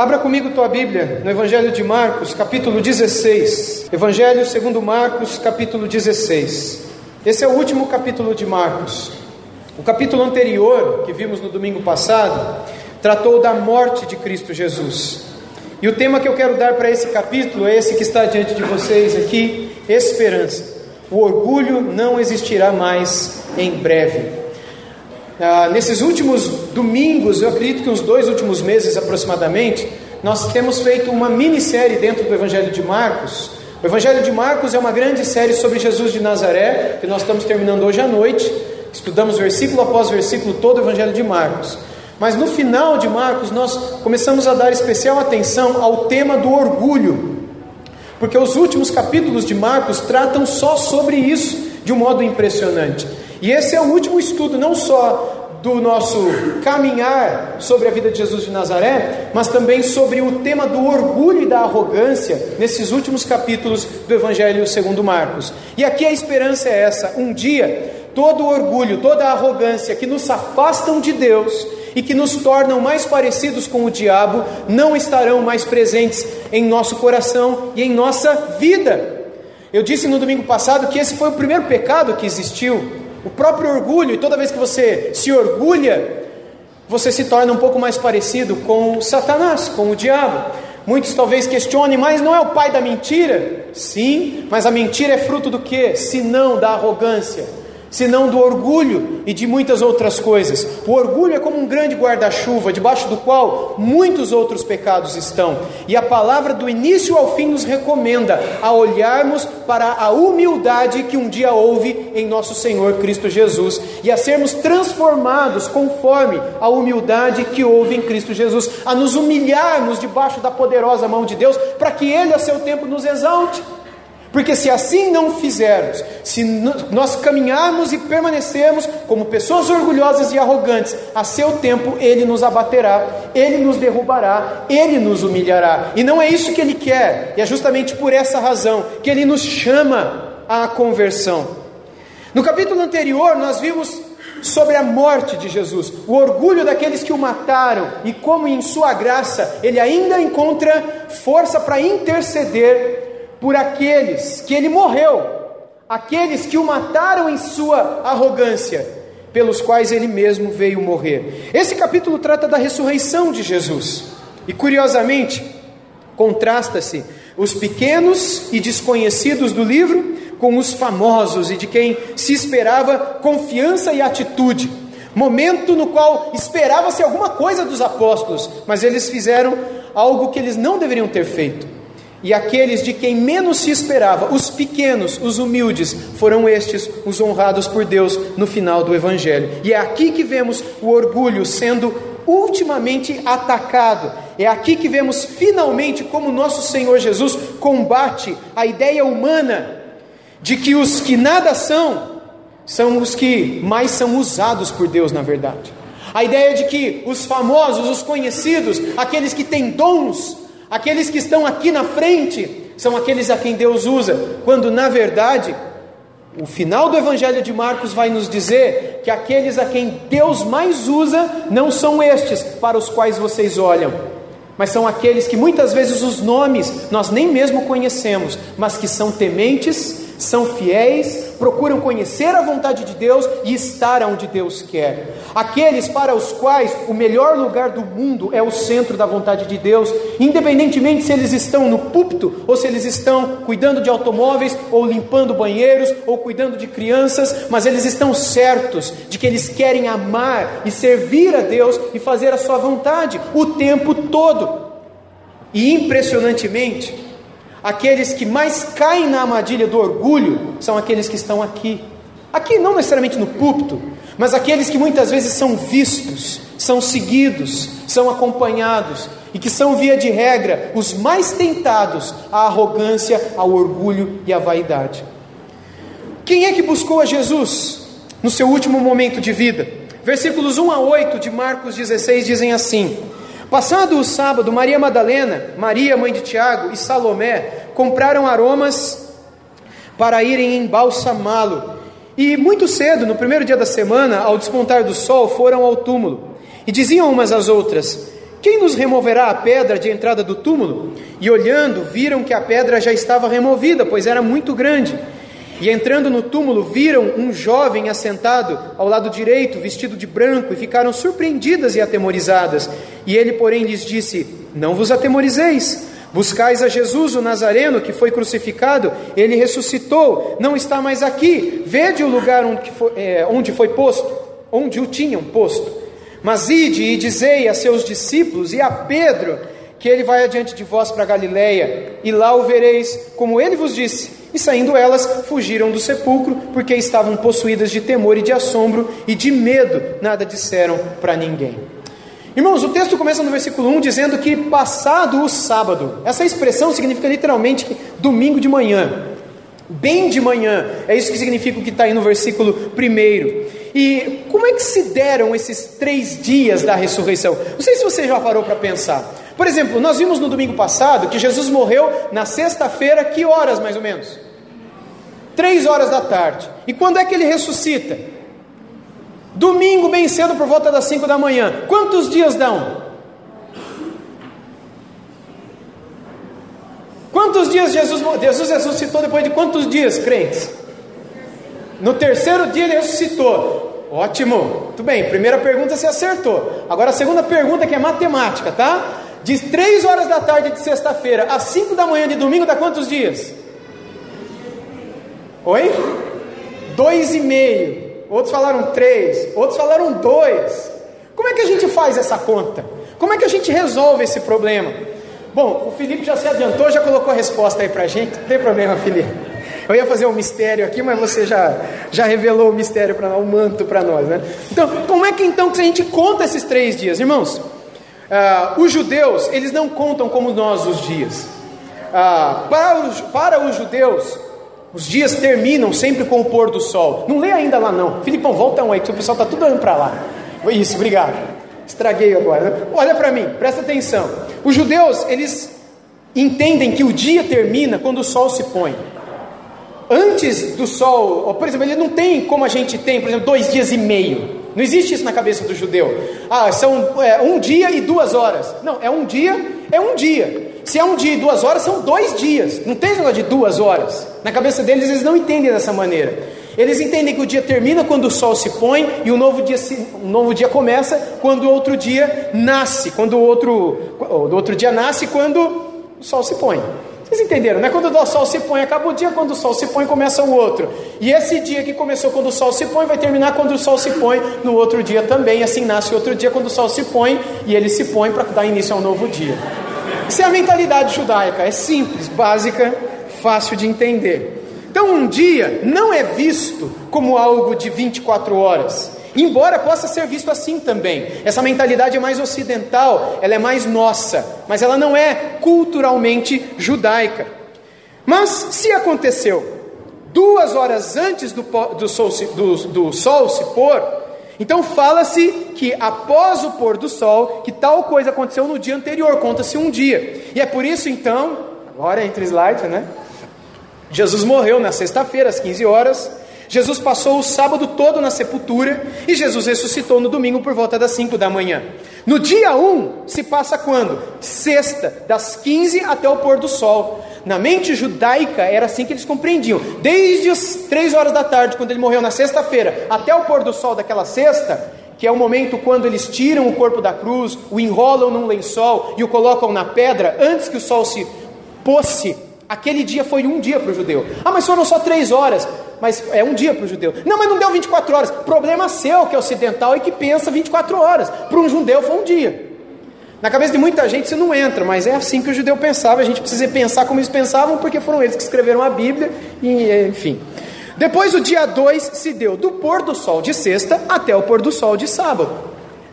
Abra comigo tua Bíblia no Evangelho de Marcos, capítulo 16. Evangelho segundo Marcos, capítulo 16. Esse é o último capítulo de Marcos. O capítulo anterior, que vimos no domingo passado, tratou da morte de Cristo Jesus. E o tema que eu quero dar para esse capítulo é esse que está diante de vocês aqui: esperança. O orgulho não existirá mais em breve. Ah, nesses últimos domingos, eu acredito que uns dois últimos meses aproximadamente, nós temos feito uma minissérie dentro do Evangelho de Marcos. O Evangelho de Marcos é uma grande série sobre Jesus de Nazaré, que nós estamos terminando hoje à noite. Estudamos versículo após versículo todo o Evangelho de Marcos. Mas no final de Marcos, nós começamos a dar especial atenção ao tema do orgulho, porque os últimos capítulos de Marcos tratam só sobre isso de um modo impressionante. E esse é o último estudo, não só do nosso caminhar sobre a vida de Jesus de Nazaré, mas também sobre o tema do orgulho e da arrogância nesses últimos capítulos do Evangelho segundo Marcos. E aqui a esperança é essa: um dia todo orgulho, toda arrogância que nos afastam de Deus e que nos tornam mais parecidos com o diabo não estarão mais presentes em nosso coração e em nossa vida. Eu disse no domingo passado que esse foi o primeiro pecado que existiu o próprio orgulho, e toda vez que você se orgulha, você se torna um pouco mais parecido com Satanás, com o diabo. Muitos talvez questionem, mas não é o pai da mentira? Sim, mas a mentira é fruto do que? Se não da arrogância senão do orgulho e de muitas outras coisas. O orgulho é como um grande guarda-chuva, debaixo do qual muitos outros pecados estão. E a palavra do início ao fim nos recomenda a olharmos para a humildade que um dia houve em nosso Senhor Cristo Jesus e a sermos transformados conforme a humildade que houve em Cristo Jesus, a nos humilharmos debaixo da poderosa mão de Deus, para que Ele a seu tempo nos exalte. Porque se assim não fizermos, se nós caminharmos e permanecermos como pessoas orgulhosas e arrogantes, a seu tempo ele nos abaterá, ele nos derrubará, ele nos humilhará. E não é isso que ele quer, e é justamente por essa razão que ele nos chama à conversão. No capítulo anterior, nós vimos sobre a morte de Jesus, o orgulho daqueles que o mataram e como em sua graça ele ainda encontra força para interceder por aqueles que ele morreu, aqueles que o mataram em sua arrogância, pelos quais ele mesmo veio morrer. Esse capítulo trata da ressurreição de Jesus. E curiosamente, contrasta-se os pequenos e desconhecidos do livro com os famosos e de quem se esperava confiança e atitude. Momento no qual esperava-se alguma coisa dos apóstolos, mas eles fizeram algo que eles não deveriam ter feito e aqueles de quem menos se esperava, os pequenos, os humildes, foram estes os honrados por Deus no final do Evangelho. E é aqui que vemos o orgulho sendo ultimamente atacado. É aqui que vemos finalmente como nosso Senhor Jesus combate a ideia humana de que os que nada são, são os que mais são usados por Deus, na verdade. A ideia de que os famosos, os conhecidos, aqueles que têm dons, Aqueles que estão aqui na frente são aqueles a quem Deus usa, quando na verdade o final do Evangelho de Marcos vai nos dizer que aqueles a quem Deus mais usa não são estes para os quais vocês olham, mas são aqueles que muitas vezes os nomes nós nem mesmo conhecemos, mas que são tementes são fiéis, procuram conhecer a vontade de Deus e estar onde Deus quer. Aqueles para os quais o melhor lugar do mundo é o centro da vontade de Deus, independentemente se eles estão no púlpito ou se eles estão cuidando de automóveis ou limpando banheiros ou cuidando de crianças, mas eles estão certos de que eles querem amar e servir a Deus e fazer a sua vontade o tempo todo. E impressionantemente, Aqueles que mais caem na armadilha do orgulho são aqueles que estão aqui. Aqui não necessariamente no púlpito, mas aqueles que muitas vezes são vistos, são seguidos, são acompanhados e que são, via de regra, os mais tentados à arrogância, ao orgulho e à vaidade. Quem é que buscou a Jesus no seu último momento de vida? Versículos 1 a 8 de Marcos 16 dizem assim: Passado o sábado, Maria Madalena, Maria, mãe de Tiago, e Salomé compraram aromas para irem embalsamá-lo. E muito cedo, no primeiro dia da semana, ao despontar do sol, foram ao túmulo. E diziam umas às outras: Quem nos removerá a pedra de entrada do túmulo? E olhando, viram que a pedra já estava removida, pois era muito grande. E entrando no túmulo, viram um jovem assentado ao lado direito, vestido de branco, e ficaram surpreendidas e atemorizadas. E ele, porém, lhes disse: Não vos atemorizeis. Buscais a Jesus, o Nazareno, que foi crucificado, ele ressuscitou, não está mais aqui. Vede o lugar onde foi, é, onde foi posto, onde o tinham posto. Mas ide e dizei a seus discípulos e a Pedro que ele vai adiante de vós para Galiléia, e lá o vereis, como ele vos disse. E saindo elas, fugiram do sepulcro, porque estavam possuídas de temor e de assombro e de medo, nada disseram para ninguém. Irmãos, o texto começa no versículo 1 dizendo que passado o sábado, essa expressão significa literalmente domingo de manhã, bem de manhã, é isso que significa o que está aí no versículo 1. E como é que se deram esses três dias da ressurreição? Não sei se você já parou para pensar. Por exemplo, nós vimos no domingo passado que Jesus morreu na sexta-feira, que horas mais ou menos? Três horas da tarde. E quando é que ele ressuscita? Domingo, bem cedo, por volta das cinco da manhã. Quantos dias dão? Quantos dias Jesus, Jesus ressuscitou depois de quantos dias, crentes? No terceiro dia ele ressuscitou. Ótimo, tudo bem. Primeira pergunta você acertou. Agora a segunda pergunta que é matemática, tá? De 3 horas da tarde de sexta-feira às 5 da manhã de domingo dá quantos dias? Oi? Dois e meio. Outros falaram três, outros falaram dois. Como é que a gente faz essa conta? Como é que a gente resolve esse problema? Bom, o Felipe já se adiantou, já colocou a resposta aí pra gente. Não tem problema, Felipe. Eu ia fazer um mistério aqui, mas você já, já revelou o mistério para o manto para nós, né? Então, como é que então que a gente conta esses três dias, irmãos? Ah, os judeus, eles não contam como nós os dias. Ah, para, os, para os judeus, os dias terminam sempre com o pôr do sol. Não lê ainda lá não. Filipão, volta um aí, que o pessoal está tudo olhando para lá. Isso, obrigado. Estraguei agora. Olha para mim, presta atenção. Os judeus, eles entendem que o dia termina quando o sol se põe. Antes do sol, por exemplo, ele não tem como a gente tem, por exemplo, dois dias e meio. Não existe isso na cabeça do judeu. Ah, são é, um dia e duas horas. Não, é um dia, é um dia. Se é um dia e duas horas, são dois dias. Não tem negócio de duas horas. Na cabeça deles, eles não entendem dessa maneira. Eles entendem que o dia termina quando o sol se põe e o novo dia, se, um novo dia começa quando o outro dia nasce. Quando o outro, o outro dia nasce quando o sol se põe. Vocês entenderam, né? Quando o sol se põe, acaba o dia, quando o sol se põe, começa o outro. E esse dia que começou quando o sol se põe, vai terminar quando o sol se põe no outro dia também. Assim nasce outro dia quando o sol se põe e ele se põe para dar início a um novo dia. Isso é a mentalidade judaica, é simples, básica, fácil de entender. Então, um dia não é visto como algo de 24 horas. Embora possa ser visto assim também. Essa mentalidade é mais ocidental, ela é mais nossa, mas ela não é culturalmente judaica. Mas se aconteceu duas horas antes do, do, sol, do, do sol se pôr, então fala-se que após o pôr do sol, que tal coisa aconteceu no dia anterior, conta-se um dia. E é por isso então, agora entre slides, né? Jesus morreu na sexta-feira às 15 horas, Jesus passou o sábado todo na sepultura e Jesus ressuscitou no domingo por volta das 5 da manhã. No dia 1 se passa quando? Sexta, das 15 até o pôr do sol. Na mente judaica era assim que eles compreendiam. Desde as 3 horas da tarde, quando ele morreu na sexta-feira, até o pôr do sol daquela sexta, que é o momento quando eles tiram o corpo da cruz, o enrolam num lençol e o colocam na pedra, antes que o sol se posse, aquele dia foi um dia para o judeu. Ah, mas foram só três horas mas é um dia para o judeu. Não, mas não deu 24 horas. Problema seu, que é ocidental e que pensa 24 horas. Para um judeu foi um dia. Na cabeça de muita gente isso não entra, mas é assim que o judeu pensava. A gente precisa pensar como eles pensavam, porque foram eles que escreveram a Bíblia, e enfim. Depois o dia 2 se deu do pôr do sol de sexta até o pôr do sol de sábado.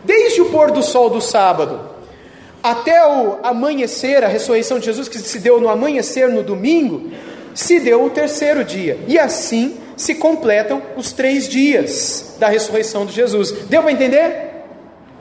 Desde o pôr do sol do sábado até o amanhecer, a ressurreição de Jesus que se deu no amanhecer no domingo, se deu o terceiro dia. E assim se completam os três dias da ressurreição de Jesus. Deu para entender?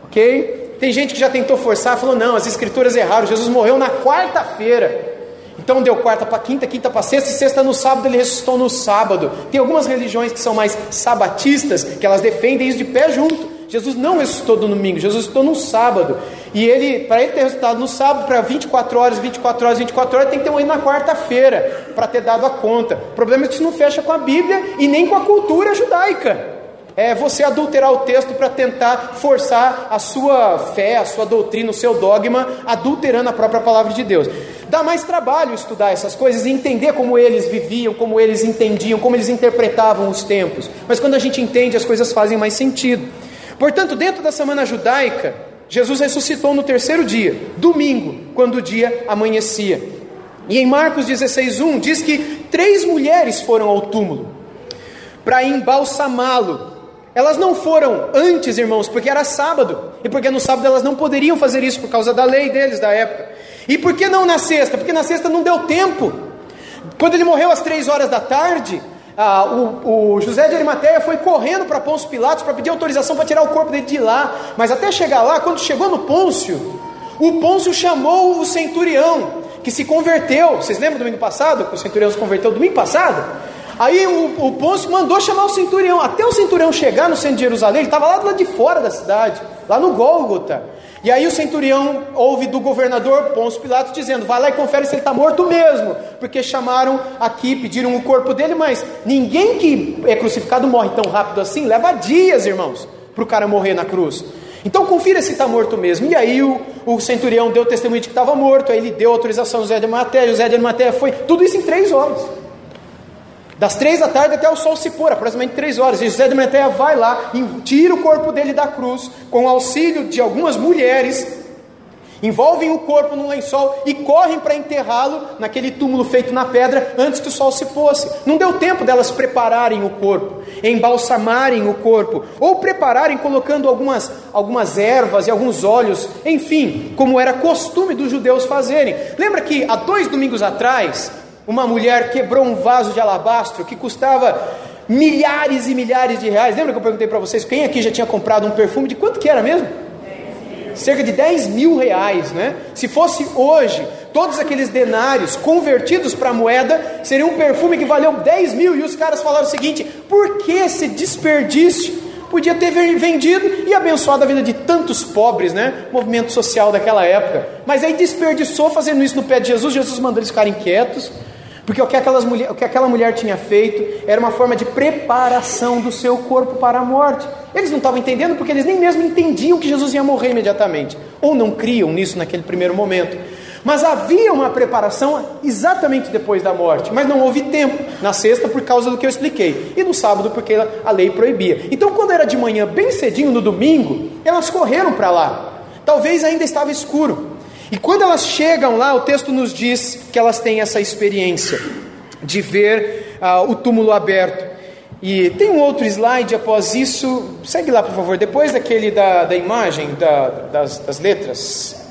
Ok? Tem gente que já tentou forçar, falou: não, as escrituras erraram, Jesus morreu na quarta-feira. Então deu quarta para quinta, quinta para sexta, e sexta no sábado, ele ressuscitou no sábado. Tem algumas religiões que são mais sabatistas, que elas defendem isso de pé junto. Jesus não ressuscitou no domingo, Jesus ressuscitou no sábado. E ele, para ele ter resultado no sábado, para 24 horas, 24 horas, 24 horas, tem que ter um ido na quarta-feira, para ter dado a conta. O problema é que isso não fecha com a Bíblia e nem com a cultura judaica é você adulterar o texto para tentar forçar a sua fé, a sua doutrina, o seu dogma, adulterando a própria palavra de Deus. Dá mais trabalho estudar essas coisas e entender como eles viviam, como eles entendiam, como eles interpretavam os tempos. Mas quando a gente entende, as coisas fazem mais sentido. Portanto, dentro da semana judaica, Jesus ressuscitou no terceiro dia, domingo, quando o dia amanhecia. E em Marcos 16:1 diz que três mulheres foram ao túmulo para embalsamá-lo. Elas não foram antes, irmãos, porque era sábado, e porque no sábado elas não poderiam fazer isso por causa da lei deles da época. E por que não na sexta? Porque na sexta não deu tempo. Quando ele morreu às três horas da tarde, ah, o, o, José de Arimateia foi correndo para Pôncio Pilatos para pedir autorização para tirar o corpo dele de lá. Mas até chegar lá, quando chegou no Pôncio, o Pôncio chamou o centurião, que se converteu. Vocês lembram do domingo passado? Que o centurião se converteu domingo passado? Aí o, o Pôncio mandou chamar o centurião. Até o centurião chegar no centro de Jerusalém, ele estava lá do lado de fora da cidade, lá no Gólgota. E aí o centurião ouve do governador Pôncio Pilatos dizendo: vai lá e confere se ele está morto mesmo. Porque chamaram aqui, pediram o corpo dele, mas ninguém que é crucificado morre tão rápido assim. Leva dias, irmãos, para o cara morrer na cruz. Então confira se está morto mesmo. E aí o, o centurião deu testemunho de que estava morto. Aí ele deu autorização ao José de Matéria. José de Matéria foi. Tudo isso em três horas. Das três da tarde até o sol se pôr, aproximadamente três horas. E José de Meteia vai lá, tira o corpo dele da cruz, com o auxílio de algumas mulheres, envolvem o corpo num lençol e correm para enterrá-lo naquele túmulo feito na pedra antes que o sol se fosse. Não deu tempo delas prepararem o corpo, embalsamarem o corpo, ou prepararem colocando algumas, algumas ervas e alguns óleos, enfim, como era costume dos judeus fazerem. Lembra que há dois domingos atrás, uma mulher quebrou um vaso de alabastro que custava milhares e milhares de reais. Lembra que eu perguntei para vocês quem aqui já tinha comprado um perfume? De quanto que era mesmo? Cerca de 10 mil reais, né? Se fosse hoje, todos aqueles denários convertidos para moeda, seria um perfume que valeu 10 mil. E os caras falaram o seguinte: por que esse desperdício? Podia ter vendido e abençoado a vida de tantos pobres, né? Movimento social daquela época. Mas aí desperdiçou fazendo isso no pé de Jesus. Jesus mandou eles ficarem quietos porque o que, aquelas mulher, o que aquela mulher tinha feito era uma forma de preparação do seu corpo para a morte. Eles não estavam entendendo porque eles nem mesmo entendiam que Jesus ia morrer imediatamente, ou não criam nisso naquele primeiro momento. Mas havia uma preparação exatamente depois da morte, mas não houve tempo na sexta por causa do que eu expliquei, e no sábado porque a lei proibia. Então, quando era de manhã, bem cedinho no domingo, elas correram para lá. Talvez ainda estava escuro. E quando elas chegam lá, o texto nos diz que elas têm essa experiência de ver uh, o túmulo aberto. E tem um outro slide após isso, segue lá por favor, depois daquele da, da imagem, da, das, das letras,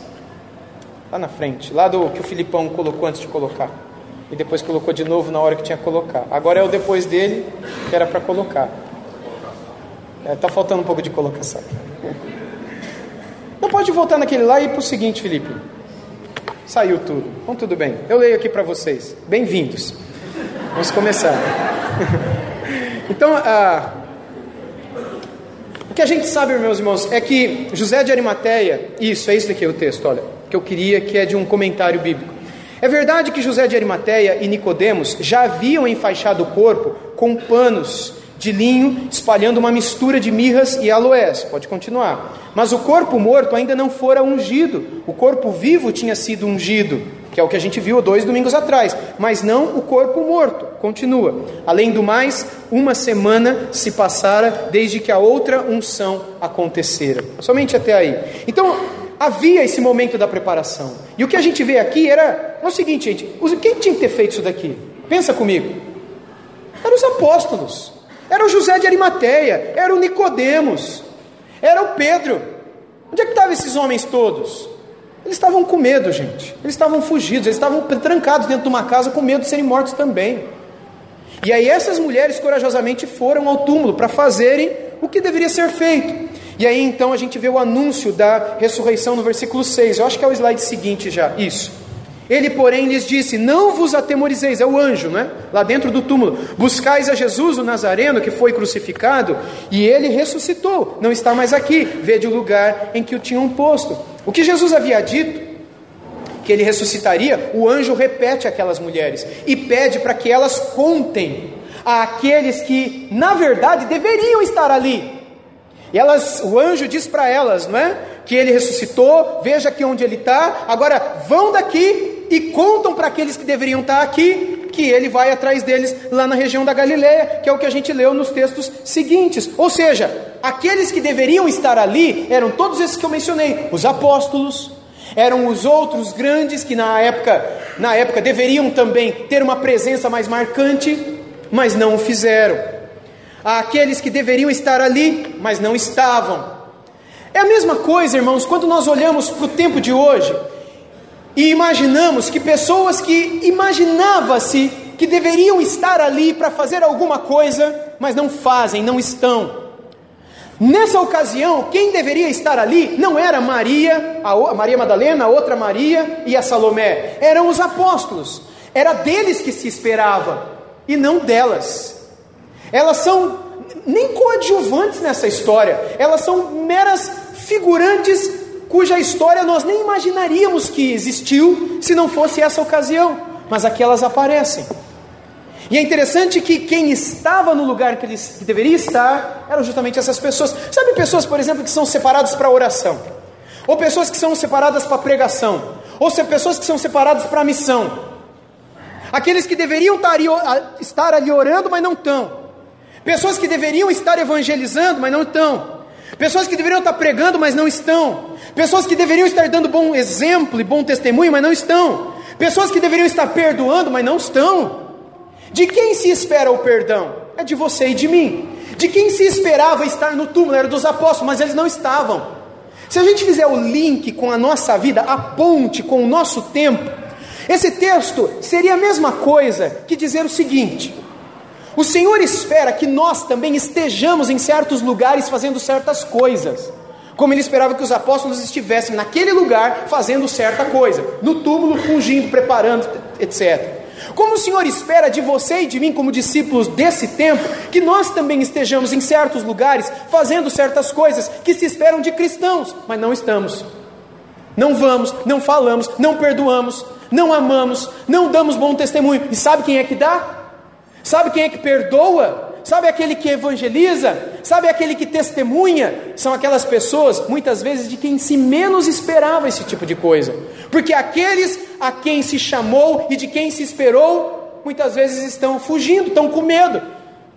lá na frente, lá do que o Filipão colocou antes de colocar, e depois colocou de novo na hora que tinha que colocar. Agora é o depois dele que era para colocar. Está é, tá faltando um pouco de colocação. Não pode voltar naquele lá e ir para o seguinte, Felipe. Saiu tudo. Então tudo bem. Eu leio aqui para vocês. Bem-vindos. Vamos começar. então, ah, o que a gente sabe, meus irmãos, é que José de Arimateia, isso, é isso daqui o texto, olha, que eu queria, que é de um comentário bíblico. É verdade que José de Arimateia e Nicodemos já haviam enfaixado o corpo com panos de linho, espalhando uma mistura de mirras e aloés. Pode continuar. Mas o corpo morto ainda não fora ungido. O corpo vivo tinha sido ungido, que é o que a gente viu dois domingos atrás, mas não o corpo morto. Continua. Além do mais, uma semana se passara desde que a outra unção acontecera. Somente até aí. Então, havia esse momento da preparação. E o que a gente vê aqui era é o seguinte, gente, quem tinha que ter feito isso daqui? Pensa comigo. Eram os apóstolos. Era o José de Arimateia, era o Nicodemos, era o Pedro. Onde é que estavam esses homens todos? Eles estavam com medo, gente. Eles estavam fugidos, eles estavam trancados dentro de uma casa com medo de serem mortos também. E aí essas mulheres corajosamente foram ao túmulo para fazerem o que deveria ser feito. E aí então a gente vê o anúncio da ressurreição no versículo 6. Eu acho que é o slide seguinte já. Isso. Ele, porém, lhes disse: Não vos atemorizeis, é o anjo, né? Lá dentro do túmulo. Buscais a Jesus, o Nazareno, que foi crucificado, e ele ressuscitou, não está mais aqui. Vede o lugar em que o tinham posto. O que Jesus havia dito, que ele ressuscitaria, o anjo repete àquelas mulheres e pede para que elas contem àqueles que, na verdade, deveriam estar ali. E elas, o anjo diz para elas, não é? Que ele ressuscitou, veja aqui onde ele está, agora vão daqui e contam para aqueles que deveriam estar aqui, que ele vai atrás deles lá na região da Galileia, que é o que a gente leu nos textos seguintes. Ou seja, aqueles que deveriam estar ali eram todos esses que eu mencionei, os apóstolos, eram os outros grandes que na época, na época deveriam também ter uma presença mais marcante, mas não o fizeram. Há aqueles que deveriam estar ali, mas não estavam. É a mesma coisa, irmãos, quando nós olhamos para o tempo de hoje e imaginamos que pessoas que imaginava-se que deveriam estar ali para fazer alguma coisa, mas não fazem, não estão. Nessa ocasião, quem deveria estar ali não era Maria, a Maria Madalena, a outra Maria e a Salomé, eram os apóstolos. Era deles que se esperava e não delas. Elas são nem coadjuvantes nessa história, elas são meras figurantes cuja história nós nem imaginaríamos que existiu se não fosse essa ocasião, mas aqui elas aparecem. E é interessante que quem estava no lugar que, eles, que deveria estar eram justamente essas pessoas. Sabe pessoas, por exemplo, que são separadas para oração, ou pessoas que são separadas para pregação, ou pessoas que são separadas para missão. Aqueles que deveriam estar ali orando, mas não estão. Pessoas que deveriam estar evangelizando, mas não estão. Pessoas que deveriam estar pregando, mas não estão. Pessoas que deveriam estar dando bom exemplo e bom testemunho, mas não estão. Pessoas que deveriam estar perdoando, mas não estão. De quem se espera o perdão? É de você e de mim. De quem se esperava estar no túmulo? Era dos apóstolos, mas eles não estavam. Se a gente fizer o link com a nossa vida, a ponte com o nosso tempo, esse texto seria a mesma coisa que dizer o seguinte: o Senhor espera que nós também estejamos em certos lugares fazendo certas coisas, como ele esperava que os apóstolos estivessem naquele lugar fazendo certa coisa, no túmulo, ungindo, preparando, etc. Como o Senhor espera de você e de mim, como discípulos desse tempo, que nós também estejamos em certos lugares fazendo certas coisas que se esperam de cristãos, mas não estamos. Não vamos, não falamos, não perdoamos, não amamos, não damos bom testemunho. E sabe quem é que dá? Sabe quem é que perdoa? Sabe aquele que evangeliza? Sabe aquele que testemunha? São aquelas pessoas, muitas vezes, de quem se menos esperava esse tipo de coisa. Porque aqueles a quem se chamou e de quem se esperou, muitas vezes estão fugindo, estão com medo.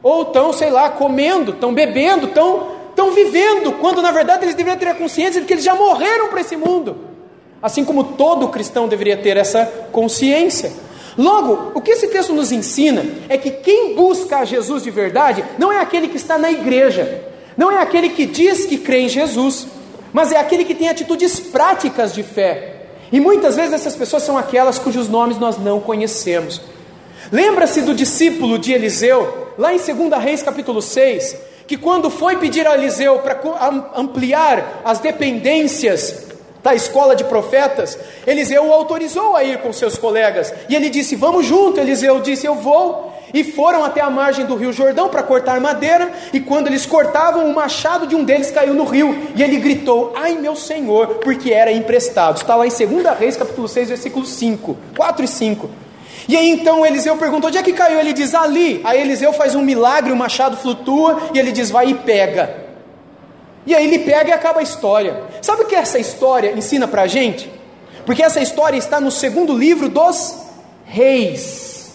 Ou estão, sei lá, comendo, estão bebendo, estão, estão vivendo, quando na verdade eles deveriam ter a consciência de que eles já morreram para esse mundo. Assim como todo cristão deveria ter essa consciência. Logo, o que esse texto nos ensina é que quem busca a Jesus de verdade não é aquele que está na igreja, não é aquele que diz que crê em Jesus, mas é aquele que tem atitudes práticas de fé. E muitas vezes essas pessoas são aquelas cujos nomes nós não conhecemos. Lembra-se do discípulo de Eliseu, lá em 2 Reis capítulo 6, que quando foi pedir a Eliseu para ampliar as dependências da escola de profetas, Eliseu o autorizou a ir com seus colegas. E ele disse: Vamos junto. Eliseu disse: Eu vou. E foram até a margem do rio Jordão para cortar madeira. E quando eles cortavam, o machado de um deles caiu no rio. E ele gritou: Ai meu senhor, porque era emprestado. Está lá em 2 Reis, capítulo 6, versículo 5, 4 e 5. E aí então Eliseu perguntou: Onde é que caiu? Ele diz: Ali. Aí Eliseu faz um milagre, o machado flutua. E ele diz: Vai e pega. E aí ele pega e acaba a história. Sabe o que essa história ensina para a gente? Porque essa história está no segundo livro dos reis.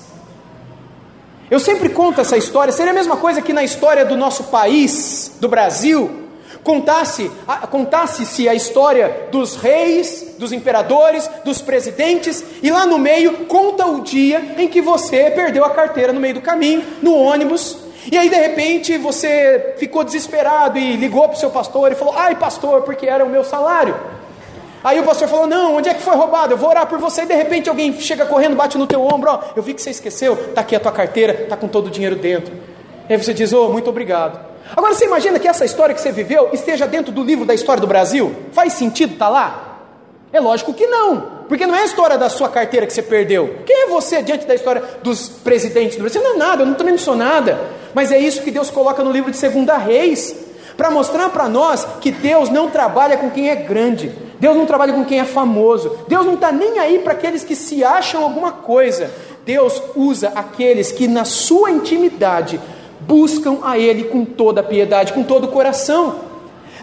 Eu sempre conto essa história, seria a mesma coisa que na história do nosso país, do Brasil, contasse contasse-se a história dos reis, dos imperadores, dos presidentes, e lá no meio conta o dia em que você perdeu a carteira no meio do caminho, no ônibus, e aí de repente você ficou desesperado e ligou para o seu pastor e falou: Ai, pastor, porque era o meu salário. Aí o pastor falou: Não, onde é que foi roubado? Eu vou orar por você. E de repente alguém chega correndo, bate no teu ombro: Ó, eu vi que você esqueceu, está aqui a tua carteira, está com todo o dinheiro dentro. E aí você diz: Oh, muito obrigado. Agora você imagina que essa história que você viveu esteja dentro do livro da história do Brasil? Faz sentido estar tá lá? É lógico que não. Porque não é a história da sua carteira que você perdeu. Quem é você diante da história dos presidentes do Brasil? Você não é nada, eu também não sou nada. Mas é isso que Deus coloca no livro de Segunda Reis. para mostrar para nós que Deus não trabalha com quem é grande, Deus não trabalha com quem é famoso, Deus não está nem aí para aqueles que se acham alguma coisa. Deus usa aqueles que na sua intimidade buscam a Ele com toda a piedade, com todo o coração.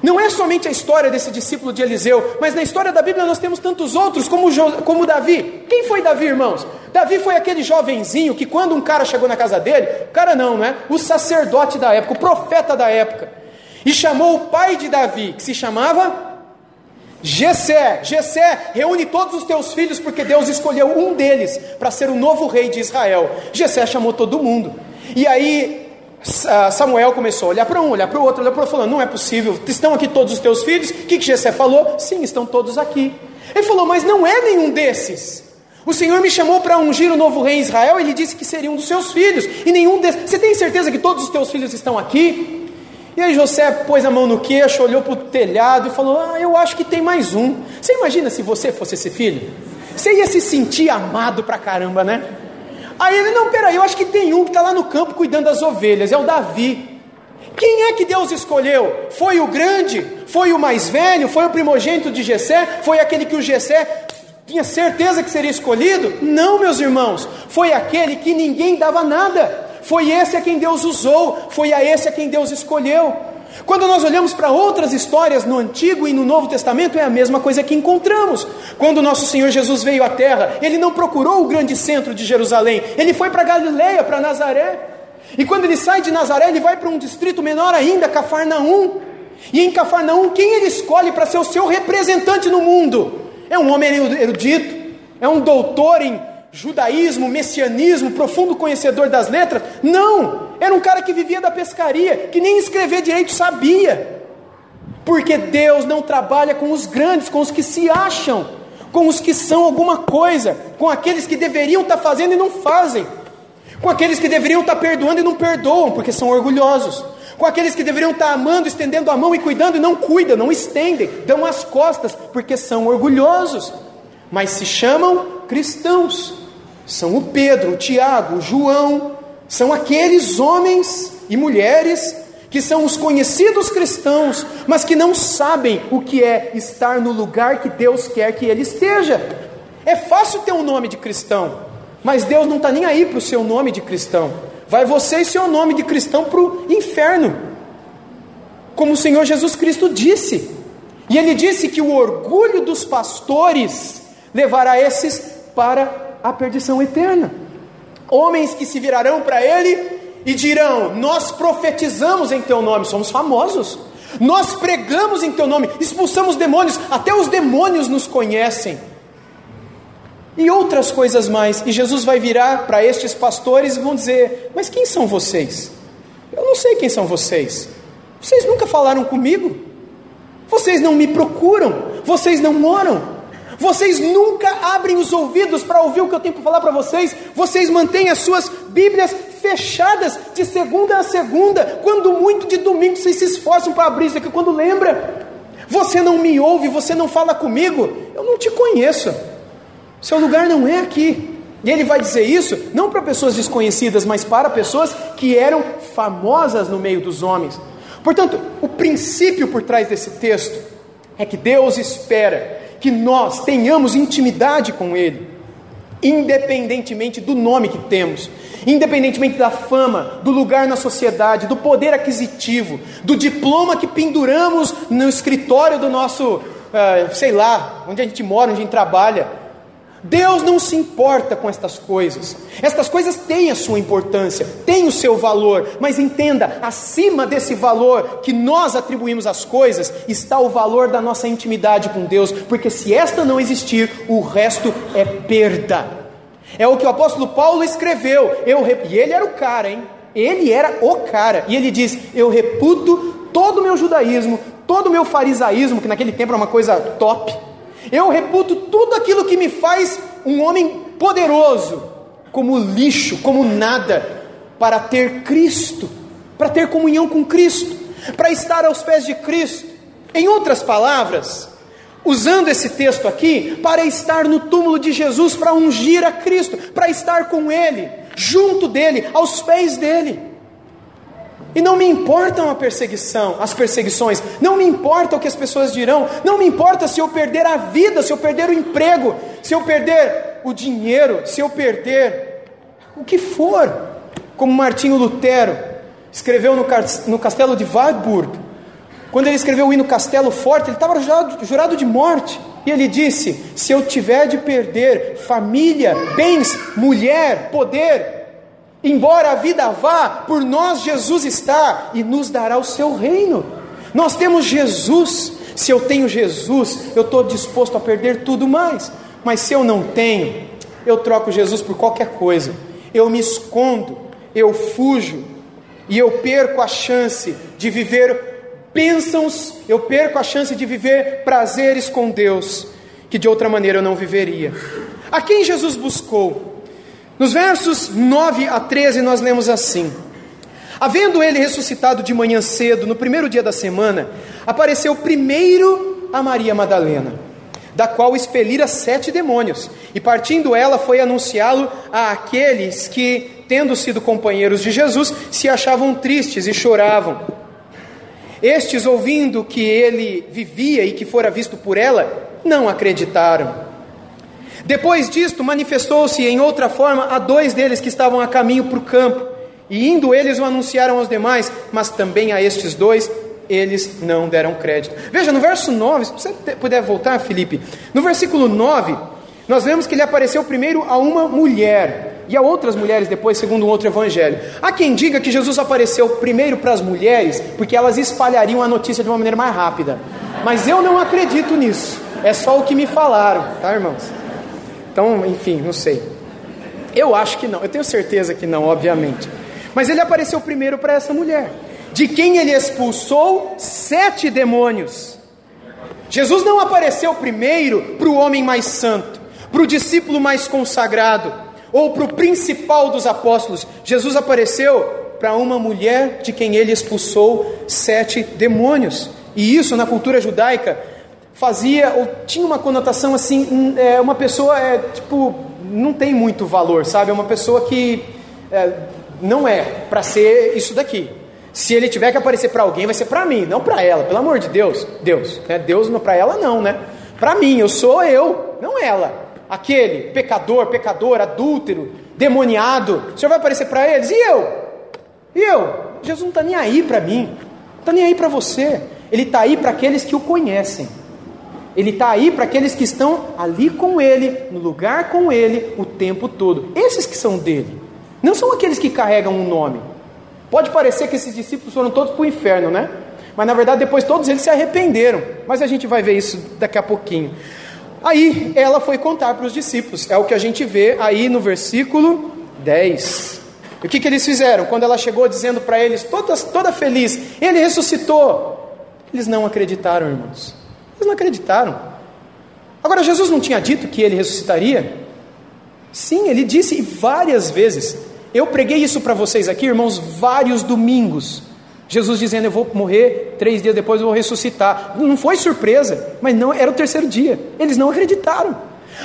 Não é somente a história desse discípulo de Eliseu, mas na história da Bíblia nós temos tantos outros, como, jo, como Davi. Quem foi Davi, irmãos? Davi foi aquele jovenzinho que, quando um cara chegou na casa dele, o cara não, né? O sacerdote da época, o profeta da época, e chamou o pai de Davi, que se chamava Gesé, Gesé, reúne todos os teus filhos, porque Deus escolheu um deles para ser o novo rei de Israel. Gesé chamou todo mundo. E aí Samuel começou a olhar para um, olhar para o outro, olhar para o outro, falando: Não é possível, estão aqui todos os teus filhos? O que, que Jessé falou? Sim, estão todos aqui. Ele falou: Mas não é nenhum desses. O Senhor me chamou para ungir o novo rei Israel, ele disse que seria um dos seus filhos, e nenhum desses. Você tem certeza que todos os teus filhos estão aqui? E aí José pôs a mão no queixo, olhou para o telhado e falou: Ah, eu acho que tem mais um. Você imagina se você fosse esse filho? Você ia se sentir amado pra caramba, né? Aí ele, não, peraí, eu acho que tem um que está lá no campo cuidando das ovelhas, é o Davi. Quem é que Deus escolheu? Foi o grande? Foi o mais velho? Foi o primogênito de Jessé? Foi aquele que o Jessé tinha certeza que seria escolhido? Não, meus irmãos, foi aquele que ninguém dava nada. Foi esse a quem Deus usou, foi a esse a quem Deus escolheu. Quando nós olhamos para outras histórias no Antigo e no Novo Testamento, é a mesma coisa que encontramos. Quando nosso Senhor Jesus veio à terra, ele não procurou o grande centro de Jerusalém, ele foi para Galileia, para Nazaré. E quando ele sai de Nazaré, ele vai para um distrito menor ainda, Cafarnaum. E em Cafarnaum, quem ele escolhe para ser o seu representante no mundo? É um homem erudito, é um doutor em judaísmo, messianismo, profundo conhecedor das letras. Não! Era um cara que vivia da pescaria, que nem escrever direito sabia. Porque Deus não trabalha com os grandes, com os que se acham, com os que são alguma coisa, com aqueles que deveriam estar fazendo e não fazem, com aqueles que deveriam estar perdoando e não perdoam, porque são orgulhosos, com aqueles que deveriam estar amando, estendendo a mão e cuidando e não cuidam, não estendem, dão as costas, porque são orgulhosos, mas se chamam cristãos. São o Pedro, o Tiago, o João, são aqueles homens e mulheres que são os conhecidos cristãos, mas que não sabem o que é estar no lugar que Deus quer que ele esteja. É fácil ter um nome de cristão, mas Deus não está nem aí para o seu nome de cristão. Vai você e seu nome de cristão para o inferno, como o Senhor Jesus Cristo disse. E ele disse que o orgulho dos pastores levará esses para a perdição eterna homens que se virarão para ele e dirão: Nós profetizamos em teu nome, somos famosos. Nós pregamos em teu nome, expulsamos demônios, até os demônios nos conhecem. E outras coisas mais. E Jesus vai virar para estes pastores e vão dizer: Mas quem são vocês? Eu não sei quem são vocês. Vocês nunca falaram comigo. Vocês não me procuram. Vocês não oram. Vocês nunca abrem os ouvidos para ouvir o que eu tenho para falar para vocês. Vocês mantêm as suas Bíblias fechadas de segunda a segunda. Quando muito de domingo vocês se esforçam para abrir isso aqui. Quando lembra, você não me ouve, você não fala comigo. Eu não te conheço. Seu lugar não é aqui. E ele vai dizer isso não para pessoas desconhecidas, mas para pessoas que eram famosas no meio dos homens. Portanto, o princípio por trás desse texto é que Deus espera que nós tenhamos intimidade com Ele, independentemente do nome que temos, independentemente da fama, do lugar na sociedade, do poder aquisitivo, do diploma que penduramos no escritório do nosso, uh, sei lá, onde a gente mora, onde a gente trabalha. Deus não se importa com estas coisas. Estas coisas têm a sua importância, têm o seu valor, mas entenda, acima desse valor que nós atribuímos às coisas, está o valor da nossa intimidade com Deus, porque se esta não existir, o resto é perda. É o que o apóstolo Paulo escreveu. Eu, e ele era o cara, hein? Ele era o cara. E ele diz: Eu reputo todo o meu judaísmo, todo o meu farisaísmo, que naquele tempo era uma coisa top eu reputo tudo aquilo que me faz um homem poderoso, como lixo, como nada, para ter Cristo, para ter comunhão com Cristo, para estar aos pés de Cristo. Em outras palavras, usando esse texto aqui, para estar no túmulo de Jesus, para ungir a Cristo, para estar com Ele, junto dele, aos pés dele. E não me importam a perseguição, as perseguições, não me importa o que as pessoas dirão, não me importa se eu perder a vida, se eu perder o emprego, se eu perder o dinheiro, se eu perder o que for. Como Martinho Lutero escreveu no, castelo de Wartburg, quando ele escreveu o hino Castelo Forte, ele estava jurado, jurado de morte. E ele disse: Se eu tiver de perder família, bens, mulher, poder, Embora a vida vá, por nós Jesus está e nos dará o seu reino. Nós temos Jesus. Se eu tenho Jesus, eu estou disposto a perder tudo mais. Mas se eu não tenho, eu troco Jesus por qualquer coisa. Eu me escondo, eu fujo e eu perco a chance de viver bênçãos, eu perco a chance de viver prazeres com Deus, que de outra maneira eu não viveria. A quem Jesus buscou? Nos versos 9 a 13, nós lemos assim: Havendo ele ressuscitado de manhã cedo, no primeiro dia da semana, apareceu primeiro a Maria Madalena, da qual expelira sete demônios, e partindo ela foi anunciá-lo a aqueles que, tendo sido companheiros de Jesus, se achavam tristes e choravam. Estes, ouvindo que ele vivia e que fora visto por ela, não acreditaram. Depois disto, manifestou-se em outra forma a dois deles que estavam a caminho para o campo. E indo eles o anunciaram aos demais, mas também a estes dois eles não deram crédito. Veja, no verso 9, se você puder voltar, Felipe, no versículo 9, nós vemos que ele apareceu primeiro a uma mulher e a outras mulheres depois, segundo um outro evangelho. Há quem diga que Jesus apareceu primeiro para as mulheres, porque elas espalhariam a notícia de uma maneira mais rápida. Mas eu não acredito nisso. É só o que me falaram, tá, irmãos? Então, enfim, não sei. Eu acho que não, eu tenho certeza que não, obviamente. Mas ele apareceu primeiro para essa mulher, de quem ele expulsou sete demônios. Jesus não apareceu primeiro para o homem mais santo, para o discípulo mais consagrado, ou para o principal dos apóstolos. Jesus apareceu para uma mulher de quem ele expulsou sete demônios. E isso na cultura judaica fazia ou tinha uma conotação assim, hum, é, uma pessoa é tipo não tem muito valor, sabe? É uma pessoa que é, não é para ser isso daqui. Se ele tiver que aparecer para alguém, vai ser para mim, não para ela. Pelo amor de Deus, Deus, né? Deus não para ela não, né? Para mim, eu sou eu, não ela. Aquele pecador, pecador, adúltero, demoniado. O Senhor vai aparecer para eles? E eu? E eu? Jesus não está nem aí para mim, não está nem aí para você. Ele está aí para aqueles que o conhecem. Ele está aí para aqueles que estão ali com Ele, no lugar com Ele, o tempo todo. Esses que são dele. Não são aqueles que carregam um nome. Pode parecer que esses discípulos foram todos para o inferno, né? Mas na verdade depois todos eles se arrependeram. Mas a gente vai ver isso daqui a pouquinho. Aí ela foi contar para os discípulos. É o que a gente vê aí no versículo 10. E o que, que eles fizeram? Quando ela chegou dizendo para eles, toda, toda feliz, ele ressuscitou. Eles não acreditaram, irmãos. Eles não acreditaram. Agora, Jesus não tinha dito que ele ressuscitaria? Sim, ele disse várias vezes. Eu preguei isso para vocês aqui, irmãos, vários domingos. Jesus dizendo: Eu vou morrer, três dias depois eu vou ressuscitar. Não foi surpresa, mas não era o terceiro dia. Eles não acreditaram.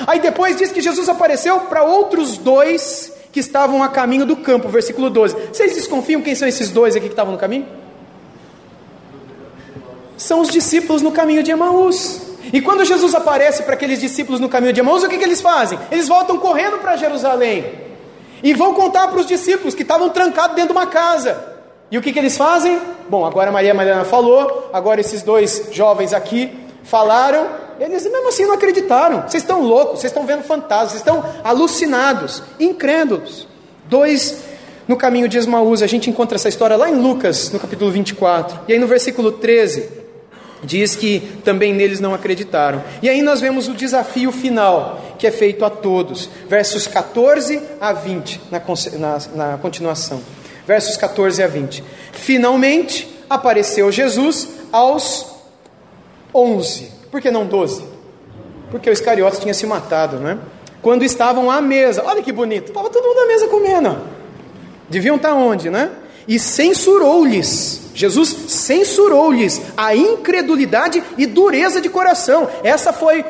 Aí depois diz que Jesus apareceu para outros dois que estavam a caminho do campo, versículo 12. Vocês desconfiam quem são esses dois aqui que estavam no caminho? São os discípulos no caminho de Emaús. E quando Jesus aparece para aqueles discípulos no caminho de Emaús, o que, que eles fazem? Eles voltam correndo para Jerusalém e vão contar para os discípulos que estavam trancados dentro de uma casa. E o que, que eles fazem? Bom, agora Maria Madalena falou, agora esses dois jovens aqui falaram, eles mesmo assim não acreditaram. Vocês estão loucos, vocês estão vendo fantasmas, vocês estão alucinados, incrédulos. Dois no caminho de Esmaús, a gente encontra essa história lá em Lucas, no capítulo 24. E aí no versículo 13, diz que também neles não acreditaram. E aí nós vemos o desafio final, que é feito a todos, versos 14 a 20, na, na, na continuação. Versos 14 a 20. Finalmente apareceu Jesus aos 11. Por que não 12? Porque o Iscariotes tinha se matado, não é? Quando estavam à mesa, olha que bonito, estava todo mundo à mesa comendo. Deviam estar onde, né? E censurou-lhes Jesus censurou-lhes a incredulidade e dureza de coração. Essa foi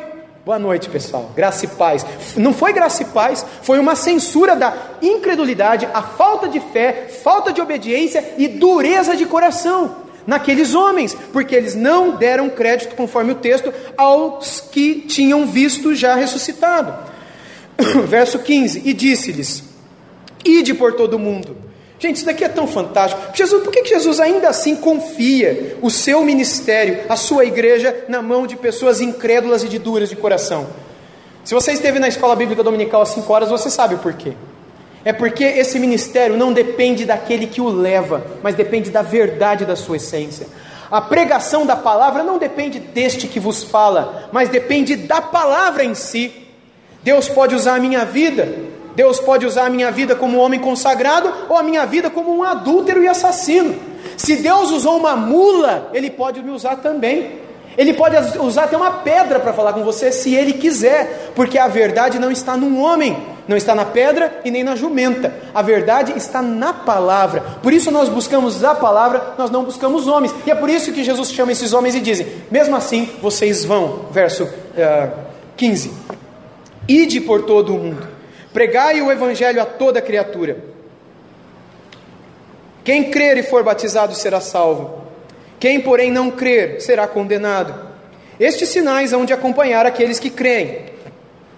Boa noite, pessoal. Graça e paz. Não foi graça e paz, foi uma censura da incredulidade, a falta de fé, falta de obediência e dureza de coração naqueles homens, porque eles não deram crédito, conforme o texto, aos que tinham visto já ressuscitado. Verso 15: E disse-lhes: Ide por todo o mundo Gente, isso daqui é tão fantástico. Jesus, por que Jesus ainda assim confia o seu ministério, a sua igreja, na mão de pessoas incrédulas e de duras de coração? Se você esteve na escola bíblica dominical às 5 horas, você sabe o porquê. É porque esse ministério não depende daquele que o leva, mas depende da verdade da sua essência. A pregação da palavra não depende deste que vos fala, mas depende da palavra em si. Deus pode usar a minha vida Deus pode usar a minha vida como um homem consagrado ou a minha vida como um adúltero e assassino. Se Deus usou uma mula, Ele pode me usar também. Ele pode usar até uma pedra para falar com você, se Ele quiser, porque a verdade não está num homem, não está na pedra e nem na jumenta. A verdade está na palavra. Por isso nós buscamos a palavra, nós não buscamos homens. E é por isso que Jesus chama esses homens e dizem: mesmo assim, vocês vão, verso uh, eh, 15: Ide por todo o mundo Pregai o evangelho a toda criatura. Quem crer e for batizado será salvo. Quem, porém, não crer será condenado. Estes sinais hão de acompanhar aqueles que creem.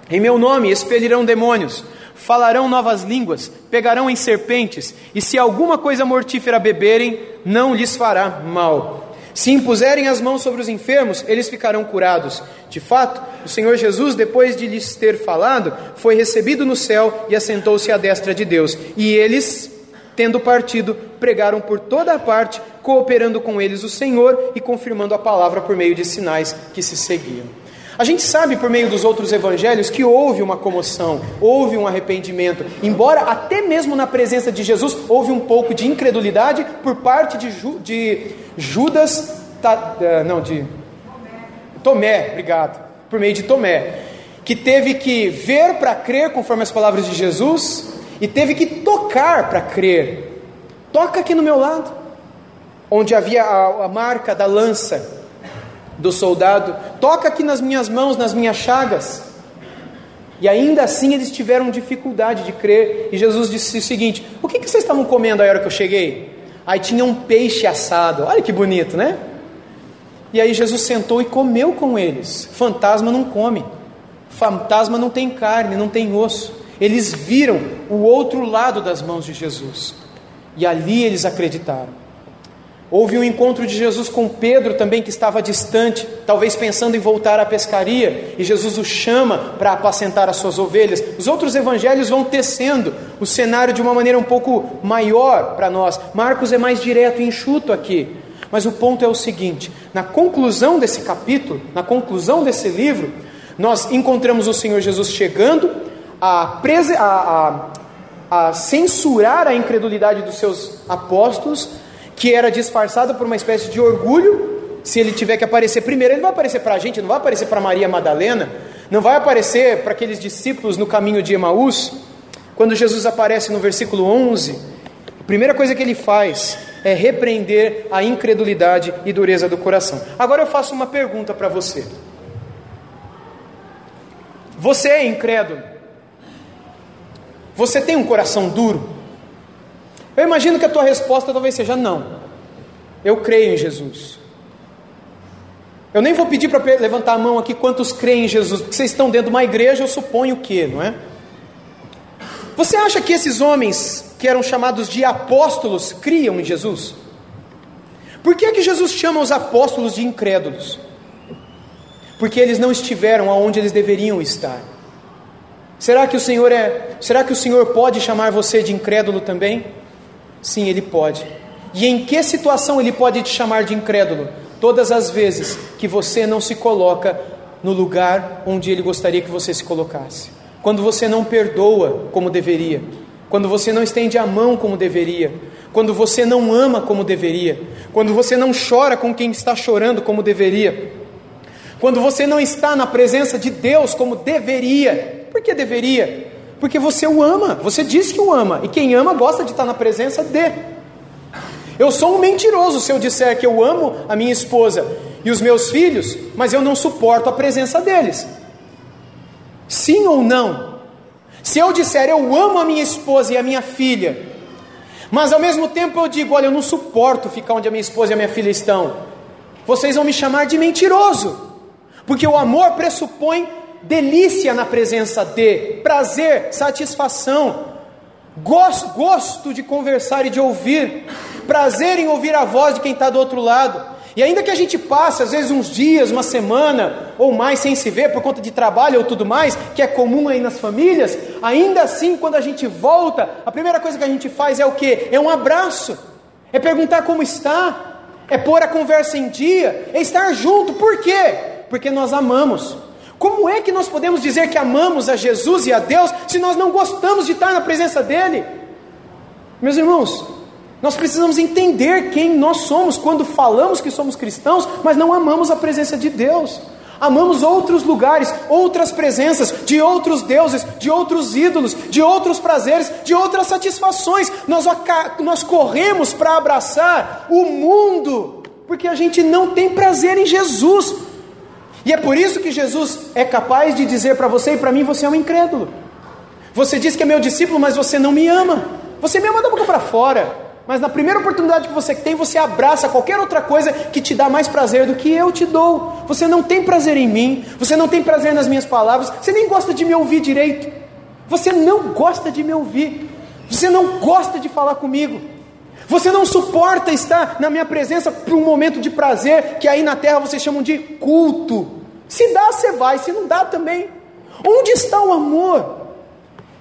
Em meu nome expelirão demônios, falarão novas línguas, pegarão em serpentes, e se alguma coisa mortífera beberem, não lhes fará mal. Se impuserem as mãos sobre os enfermos, eles ficarão curados. De fato, o Senhor Jesus, depois de lhes ter falado, foi recebido no céu e assentou-se à destra de Deus. E eles, tendo partido, pregaram por toda a parte, cooperando com eles o Senhor e confirmando a palavra por meio de sinais que se seguiam. A gente sabe por meio dos outros evangelhos que houve uma comoção, houve um arrependimento, embora até mesmo na presença de Jesus houve um pouco de incredulidade por parte de, de Judas, tá, não, de Tomé, obrigado, por meio de Tomé, que teve que ver para crer, conforme as palavras de Jesus, e teve que tocar para crer. Toca aqui no meu lado, onde havia a, a marca da lança do soldado: toca aqui nas minhas mãos, nas minhas chagas. E ainda assim eles tiveram dificuldade de crer. E Jesus disse o seguinte: O que, que vocês estavam comendo aí hora que eu cheguei? Aí tinha um peixe assado. Olha que bonito, né? E aí Jesus sentou e comeu com eles. Fantasma não come. Fantasma não tem carne, não tem osso. Eles viram o outro lado das mãos de Jesus. E ali eles acreditaram. Houve um encontro de Jesus com Pedro também, que estava distante, talvez pensando em voltar à pescaria, e Jesus o chama para apacentar as suas ovelhas. Os outros evangelhos vão tecendo o cenário de uma maneira um pouco maior para nós. Marcos é mais direto e enxuto aqui. Mas o ponto é o seguinte: na conclusão desse capítulo, na conclusão desse livro, nós encontramos o Senhor Jesus chegando a, a, a, a censurar a incredulidade dos seus apóstolos que era disfarçado por uma espécie de orgulho. Se ele tiver que aparecer primeiro, ele não vai aparecer para a gente, não vai aparecer para Maria Madalena, não vai aparecer para aqueles discípulos no caminho de Emaús. Quando Jesus aparece no versículo 11, a primeira coisa que ele faz é repreender a incredulidade e dureza do coração. Agora eu faço uma pergunta para você. Você é incrédulo? Você tem um coração duro? Eu imagino que a tua resposta talvez seja não. Eu creio em Jesus. Eu nem vou pedir para levantar a mão aqui quantos creem em Jesus, porque vocês estão dentro de uma igreja, eu suponho que, não é? Você acha que esses homens que eram chamados de apóstolos criam em Jesus? Por que é que Jesus chama os apóstolos de incrédulos? Porque eles não estiveram aonde eles deveriam estar. Será que o Senhor é? Será que o Senhor pode chamar você de incrédulo também? Sim, ele pode. E em que situação ele pode te chamar de incrédulo? Todas as vezes que você não se coloca no lugar onde ele gostaria que você se colocasse. Quando você não perdoa como deveria. Quando você não estende a mão como deveria. Quando você não ama como deveria. Quando você não chora com quem está chorando como deveria. Quando você não está na presença de Deus como deveria. Por que deveria? Porque você o ama, você diz que o ama, e quem ama gosta de estar na presença de. Eu sou um mentiroso se eu disser que eu amo a minha esposa e os meus filhos, mas eu não suporto a presença deles. Sim ou não? Se eu disser eu amo a minha esposa e a minha filha, mas ao mesmo tempo eu digo, olha, eu não suporto ficar onde a minha esposa e a minha filha estão, vocês vão me chamar de mentiroso, porque o amor pressupõe delícia na presença de, prazer, satisfação, gosto, gosto de conversar e de ouvir, prazer em ouvir a voz de quem está do outro lado. E ainda que a gente passe, às vezes, uns dias, uma semana ou mais sem se ver por conta de trabalho ou tudo mais, que é comum aí nas famílias, ainda assim, quando a gente volta, a primeira coisa que a gente faz é o que? É um abraço, é perguntar como está, é pôr a conversa em dia, é estar junto. Por quê? Porque nós amamos. Como é que nós podemos dizer que amamos a Jesus e a Deus se nós não gostamos de estar na presença dEle? Meus irmãos, nós precisamos entender quem nós somos quando falamos que somos cristãos, mas não amamos a presença de Deus. Amamos outros lugares, outras presenças, de outros deuses, de outros ídolos, de outros prazeres, de outras satisfações. Nós, nós corremos para abraçar o mundo, porque a gente não tem prazer em Jesus. E é por isso que Jesus é capaz de dizer para você e para mim: você é um incrédulo. Você diz que é meu discípulo, mas você não me ama. Você me ama da boca para fora mas na primeira oportunidade que você tem, você abraça qualquer outra coisa que te dá mais prazer do que eu te dou. Você não tem prazer em mim, você não tem prazer nas minhas palavras, você nem gosta de me ouvir direito. Você não gosta de me ouvir, você não gosta de falar comigo. Você não suporta estar na minha presença por um momento de prazer que aí na terra vocês chamam de culto. Se dá, você vai, se não dá também. Onde está o amor?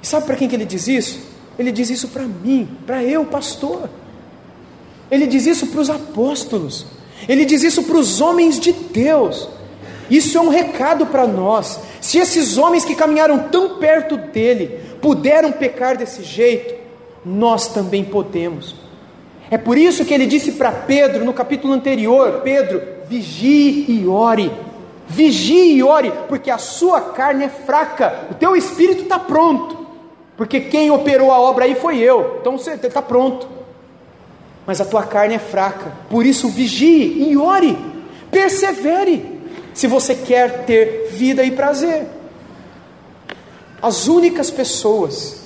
E sabe para quem que ele diz isso? Ele diz isso para mim, para eu, pastor. Ele diz isso para os apóstolos. Ele diz isso para os homens de Deus. Isso é um recado para nós. Se esses homens que caminharam tão perto dele puderam pecar desse jeito, nós também podemos. É por isso que ele disse para Pedro no capítulo anterior: Pedro, vigie e ore. Vigie e ore, porque a sua carne é fraca, o teu espírito está pronto. Porque quem operou a obra aí foi eu. Então você está pronto. Mas a tua carne é fraca. Por isso vigie e ore. Persevere. Se você quer ter vida e prazer. As únicas pessoas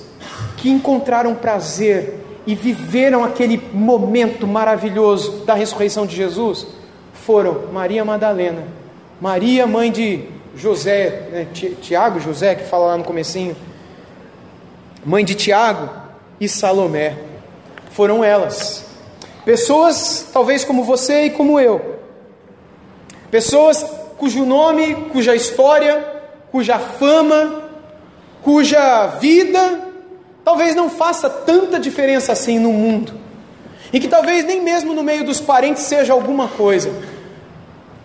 que encontraram prazer e viveram aquele momento maravilhoso da ressurreição de Jesus foram Maria Madalena, Maria, mãe de José, né, Tiago, José, que fala lá no comecinho, mãe de Tiago e Salomé. Foram elas. Pessoas, talvez como você e como eu. Pessoas cujo nome, cuja história, cuja fama, cuja vida, talvez não faça tanta diferença assim no mundo. E que talvez nem mesmo no meio dos parentes seja alguma coisa.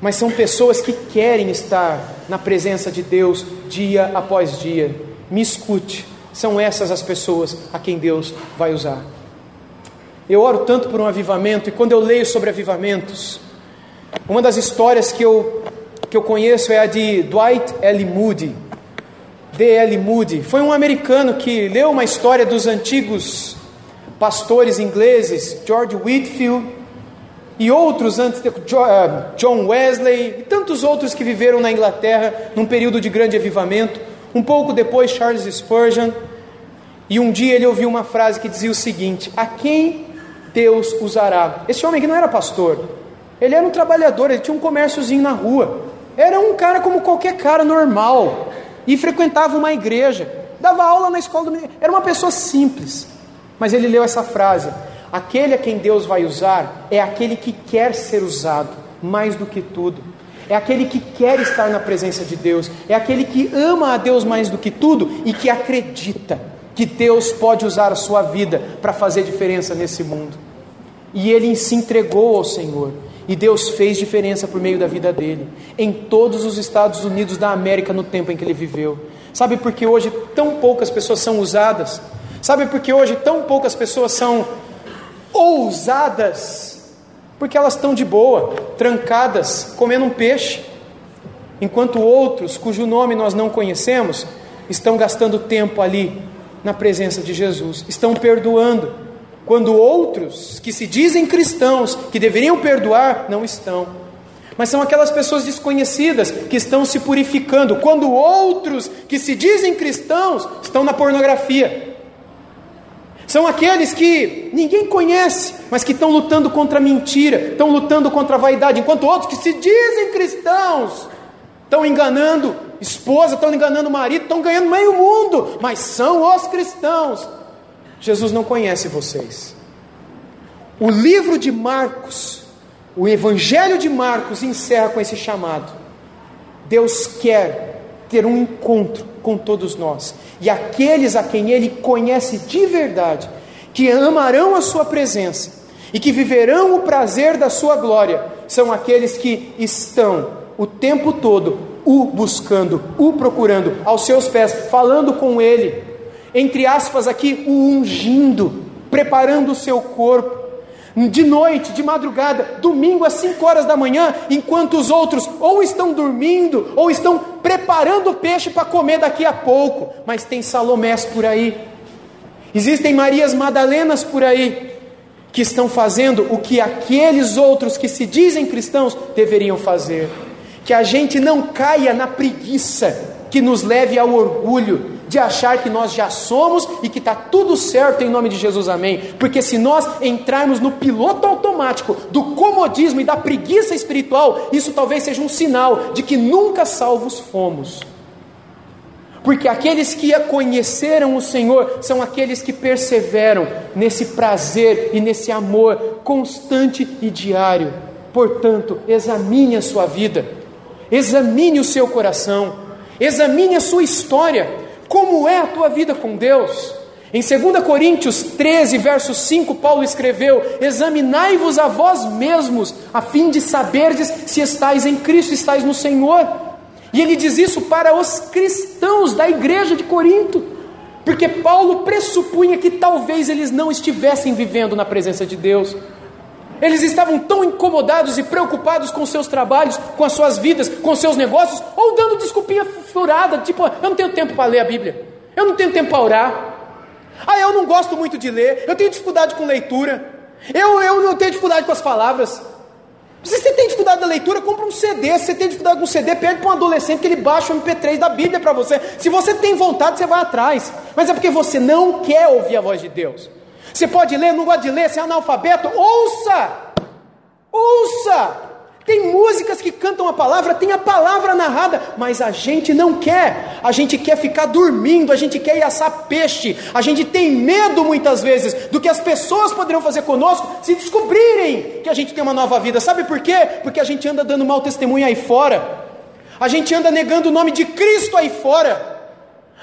Mas são pessoas que querem estar na presença de Deus dia após dia. Me escute. São essas as pessoas a quem Deus vai usar. Eu oro tanto por um avivamento, e quando eu leio sobre avivamentos, uma das histórias que eu, que eu conheço é a de Dwight L. Moody. D.L. Moody foi um americano que leu uma história dos antigos pastores ingleses, George Whitfield e outros antes, eh, John Wesley e tantos outros que viveram na Inglaterra num período de grande avivamento. Um pouco depois, Charles Spurgeon. E um dia ele ouviu uma frase que dizia o seguinte: A quem Deus usará? Esse homem que não era pastor, ele era um trabalhador, ele tinha um comérciozinho na rua. Era um cara como qualquer cara normal. E frequentava uma igreja, dava aula na escola do Era uma pessoa simples. Mas ele leu essa frase: Aquele a quem Deus vai usar é aquele que quer ser usado mais do que tudo é aquele que quer estar na presença de Deus, é aquele que ama a Deus mais do que tudo e que acredita que Deus pode usar a sua vida para fazer diferença nesse mundo. E ele se entregou ao Senhor, e Deus fez diferença por meio da vida dele, em todos os Estados Unidos da América no tempo em que ele viveu. Sabe por que hoje tão poucas pessoas são usadas? Sabe por que hoje tão poucas pessoas são ousadas? porque elas estão de boa, trancadas, comendo um peixe, enquanto outros, cujo nome nós não conhecemos, estão gastando tempo ali na presença de Jesus, estão perdoando, quando outros que se dizem cristãos, que deveriam perdoar, não estão. mas são aquelas pessoas desconhecidas que estão se purificando, quando outros que se dizem cristãos estão na pornografia. São aqueles que ninguém conhece, mas que estão lutando contra a mentira, estão lutando contra a vaidade, enquanto outros que se dizem cristãos estão enganando esposa, estão enganando marido, estão ganhando meio mundo, mas são os cristãos. Jesus não conhece vocês. O livro de Marcos, o Evangelho de Marcos, encerra com esse chamado. Deus quer ter um encontro com todos nós, e aqueles a quem Ele conhece de verdade, que amarão a Sua presença e que viverão o prazer da Sua glória, são aqueles que estão o tempo todo o buscando, o procurando aos seus pés, falando com Ele, entre aspas aqui, o ungindo, preparando o seu corpo de noite, de madrugada, domingo às 5 horas da manhã, enquanto os outros ou estão dormindo ou estão preparando o peixe para comer daqui a pouco. Mas tem Salomés por aí, existem Marias Madalenas por aí, que estão fazendo o que aqueles outros que se dizem cristãos deveriam fazer. Que a gente não caia na preguiça que nos leve ao orgulho, de achar que nós já somos e que está tudo certo em nome de Jesus, amém. Porque se nós entrarmos no piloto automático do comodismo e da preguiça espiritual, isso talvez seja um sinal de que nunca salvos fomos. Porque aqueles que conheceram o Senhor são aqueles que perseveram nesse prazer e nesse amor constante e diário. Portanto, examine a sua vida, examine o seu coração, examine a sua história como é a tua vida com Deus? Em 2 Coríntios 13, verso 5, Paulo escreveu: Examinai-vos a vós mesmos, a fim de saberdes se estáis em Cristo, estáis no Senhor. E ele diz isso para os cristãos da igreja de Corinto, porque Paulo pressupunha que talvez eles não estivessem vivendo na presença de Deus. Eles estavam tão incomodados e preocupados com seus trabalhos, com as suas vidas, com seus negócios, ou dando desculpinha furada, tipo, eu não tenho tempo para ler a Bíblia, eu não tenho tempo para orar, ah, eu não gosto muito de ler, eu tenho dificuldade com leitura, eu, eu não tenho dificuldade com as palavras. Se você tem dificuldade da leitura, compra um CD. Se você tem dificuldade com um CD, pede para um adolescente que ele baixe o MP3 da Bíblia para você. Se você tem vontade, você vai atrás. Mas é porque você não quer ouvir a voz de Deus. Você pode ler, não gosta de ler, você é analfabeto, ouça! Ouça! Tem músicas que cantam a palavra, tem a palavra narrada, mas a gente não quer. A gente quer ficar dormindo, a gente quer ir assar peixe. A gente tem medo muitas vezes do que as pessoas poderão fazer conosco se descobrirem que a gente tem uma nova vida. Sabe por quê? Porque a gente anda dando mau testemunho aí fora. A gente anda negando o nome de Cristo aí fora.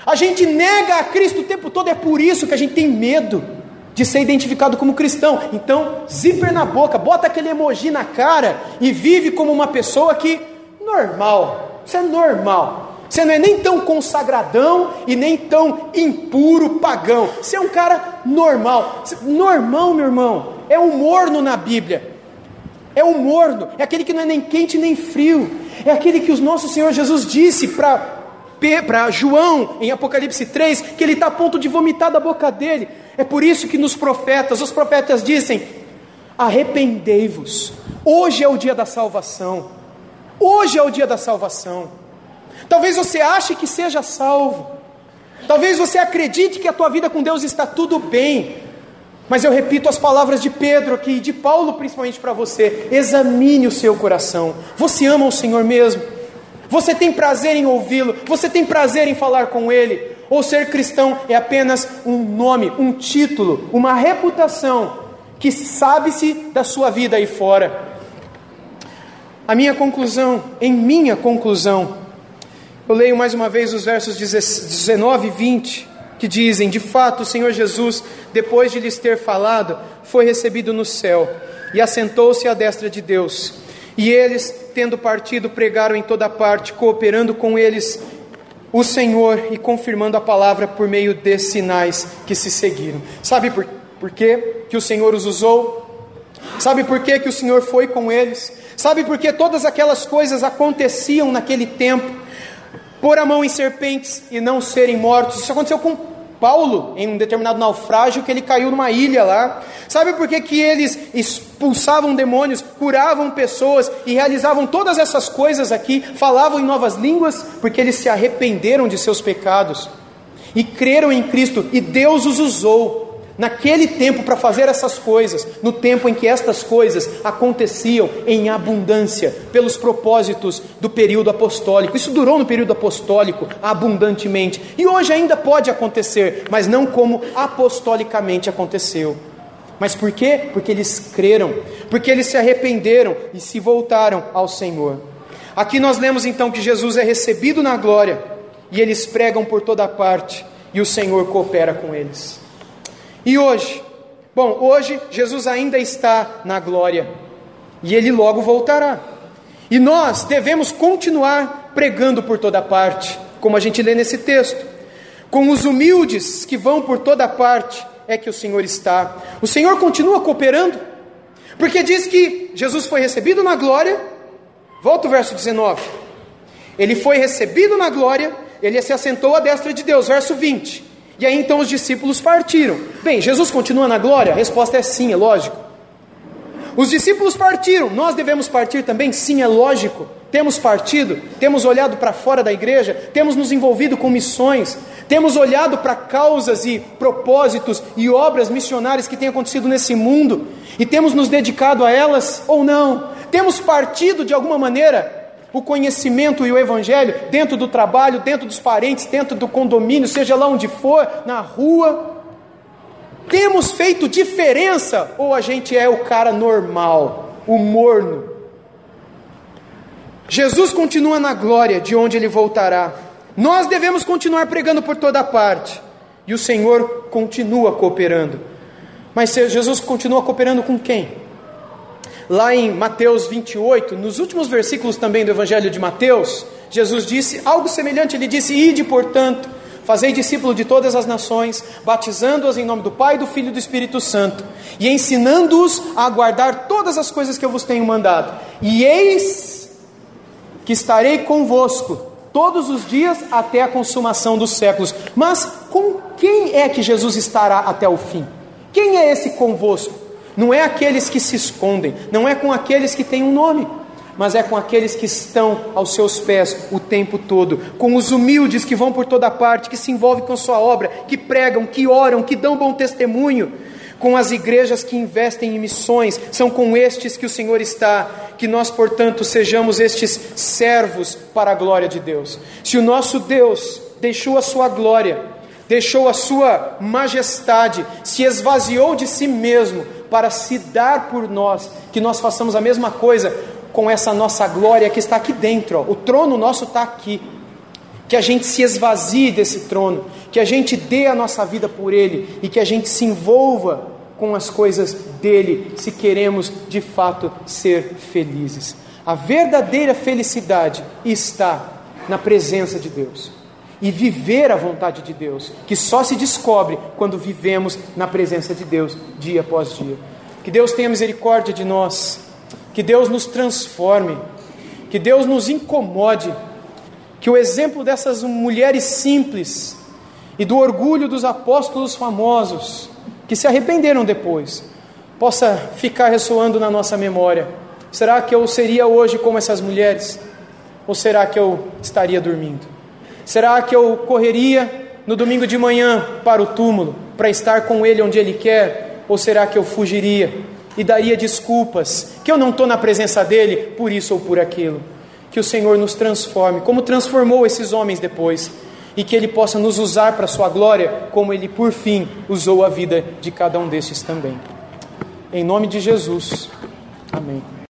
A gente nega a Cristo o tempo todo, é por isso que a gente tem medo de ser identificado como cristão. Então, zíper na boca, bota aquele emoji na cara e vive como uma pessoa que normal. Isso é normal. Você não é nem tão consagradão e nem tão impuro pagão. Você é um cara normal. Normal, meu irmão, é o morno na Bíblia. É o morno, é aquele que não é nem quente nem frio. É aquele que o nosso Senhor Jesus disse para para João em Apocalipse 3 que ele está a ponto de vomitar da boca dele. É por isso que nos profetas, os profetas dizem: arrependei-vos, hoje é o dia da salvação. Hoje é o dia da salvação. Talvez você ache que seja salvo, talvez você acredite que a tua vida com Deus está tudo bem, mas eu repito as palavras de Pedro aqui, de Paulo principalmente para você: examine o seu coração. Você ama o Senhor mesmo? Você tem prazer em ouvi-lo? Você tem prazer em falar com Ele? Ou ser cristão é apenas um nome, um título, uma reputação que sabe-se da sua vida aí fora. A minha conclusão, em minha conclusão, eu leio mais uma vez os versos 19 e 20, que dizem: De fato, o Senhor Jesus, depois de lhes ter falado, foi recebido no céu e assentou-se à destra de Deus. E eles, tendo partido, pregaram em toda parte, cooperando com eles o Senhor e confirmando a palavra por meio de sinais que se seguiram. Sabe por, por quê que o Senhor os usou? Sabe por quê que o Senhor foi com eles? Sabe por que todas aquelas coisas aconteciam naquele tempo? Pôr a mão em serpentes e não serem mortos. Isso aconteceu com Paulo em um determinado naufrágio que ele caiu numa ilha lá? Sabe por que, que eles expulsavam demônios, curavam pessoas e realizavam todas essas coisas aqui, falavam em novas línguas? Porque eles se arrependeram de seus pecados e creram em Cristo e Deus os usou naquele tempo para fazer essas coisas, no tempo em que estas coisas aconteciam em abundância, pelos propósitos do período apostólico. Isso durou no período apostólico abundantemente, e hoje ainda pode acontecer, mas não como apostolicamente aconteceu. Mas por quê? Porque eles creram, porque eles se arrependeram e se voltaram ao Senhor. Aqui nós lemos então que Jesus é recebido na glória e eles pregam por toda parte e o Senhor coopera com eles. E hoje? Bom, hoje Jesus ainda está na glória e ele logo voltará. E nós devemos continuar pregando por toda parte, como a gente lê nesse texto. Com os humildes que vão por toda parte é que o Senhor está. O Senhor continua cooperando, porque diz que Jesus foi recebido na glória. Volta o verso 19. Ele foi recebido na glória, ele se assentou à destra de Deus. Verso 20. E aí então os discípulos partiram. Bem, Jesus continua na glória? A resposta é sim, é lógico. Os discípulos partiram, nós devemos partir também? Sim, é lógico. Temos partido, temos olhado para fora da igreja, temos nos envolvido com missões, temos olhado para causas e propósitos e obras missionárias que têm acontecido nesse mundo e temos nos dedicado a elas ou não? Temos partido de alguma maneira o conhecimento e o evangelho dentro do trabalho, dentro dos parentes, dentro do condomínio, seja lá onde for, na rua. Temos feito diferença ou a gente é o cara normal, o morno? Jesus continua na glória de onde ele voltará. Nós devemos continuar pregando por toda parte. E o Senhor continua cooperando. Mas Jesus continua cooperando com quem? Lá em Mateus 28, nos últimos versículos também do Evangelho de Mateus, Jesus disse algo semelhante. Ele disse: Ide, portanto, fazei discípulo de todas as nações, batizando-as em nome do Pai, do Filho e do Espírito Santo, e ensinando-os a guardar todas as coisas que eu vos tenho mandado. E eis que estarei convosco todos os dias até a consumação dos séculos. Mas com quem é que Jesus estará até o fim? Quem é esse convosco? Não é aqueles que se escondem, não é com aqueles que têm um nome, mas é com aqueles que estão aos seus pés o tempo todo, com os humildes que vão por toda parte, que se envolvem com sua obra, que pregam, que oram, que dão bom testemunho, com as igrejas que investem em missões, são com estes que o Senhor está, que nós, portanto, sejamos estes servos para a glória de Deus. Se o nosso Deus deixou a sua glória, deixou a sua majestade, se esvaziou de si mesmo para se dar por nós, que nós façamos a mesma coisa com essa nossa glória que está aqui dentro. Ó. O trono nosso está aqui. Que a gente se esvazie desse trono, que a gente dê a nossa vida por ele e que a gente se envolva com as coisas dele, se queremos de fato ser felizes. A verdadeira felicidade está na presença de Deus e viver a vontade de Deus, que só se descobre quando vivemos na presença de Deus dia após dia. Que Deus tenha misericórdia de nós, que Deus nos transforme, que Deus nos incomode, que o exemplo dessas mulheres simples e do orgulho dos apóstolos famosos, que se arrependeram depois, possa ficar ressoando na nossa memória. Será que eu seria hoje como essas mulheres? Ou será que eu estaria dormindo? Será que eu correria no domingo de manhã para o túmulo para estar com ele onde ele quer? Ou será que eu fugiria e daria desculpas que eu não estou na presença dele por isso ou por aquilo? Que o Senhor nos transforme, como transformou esses homens depois, e que ele possa nos usar para sua glória, como ele por fim usou a vida de cada um destes também. Em nome de Jesus. Amém.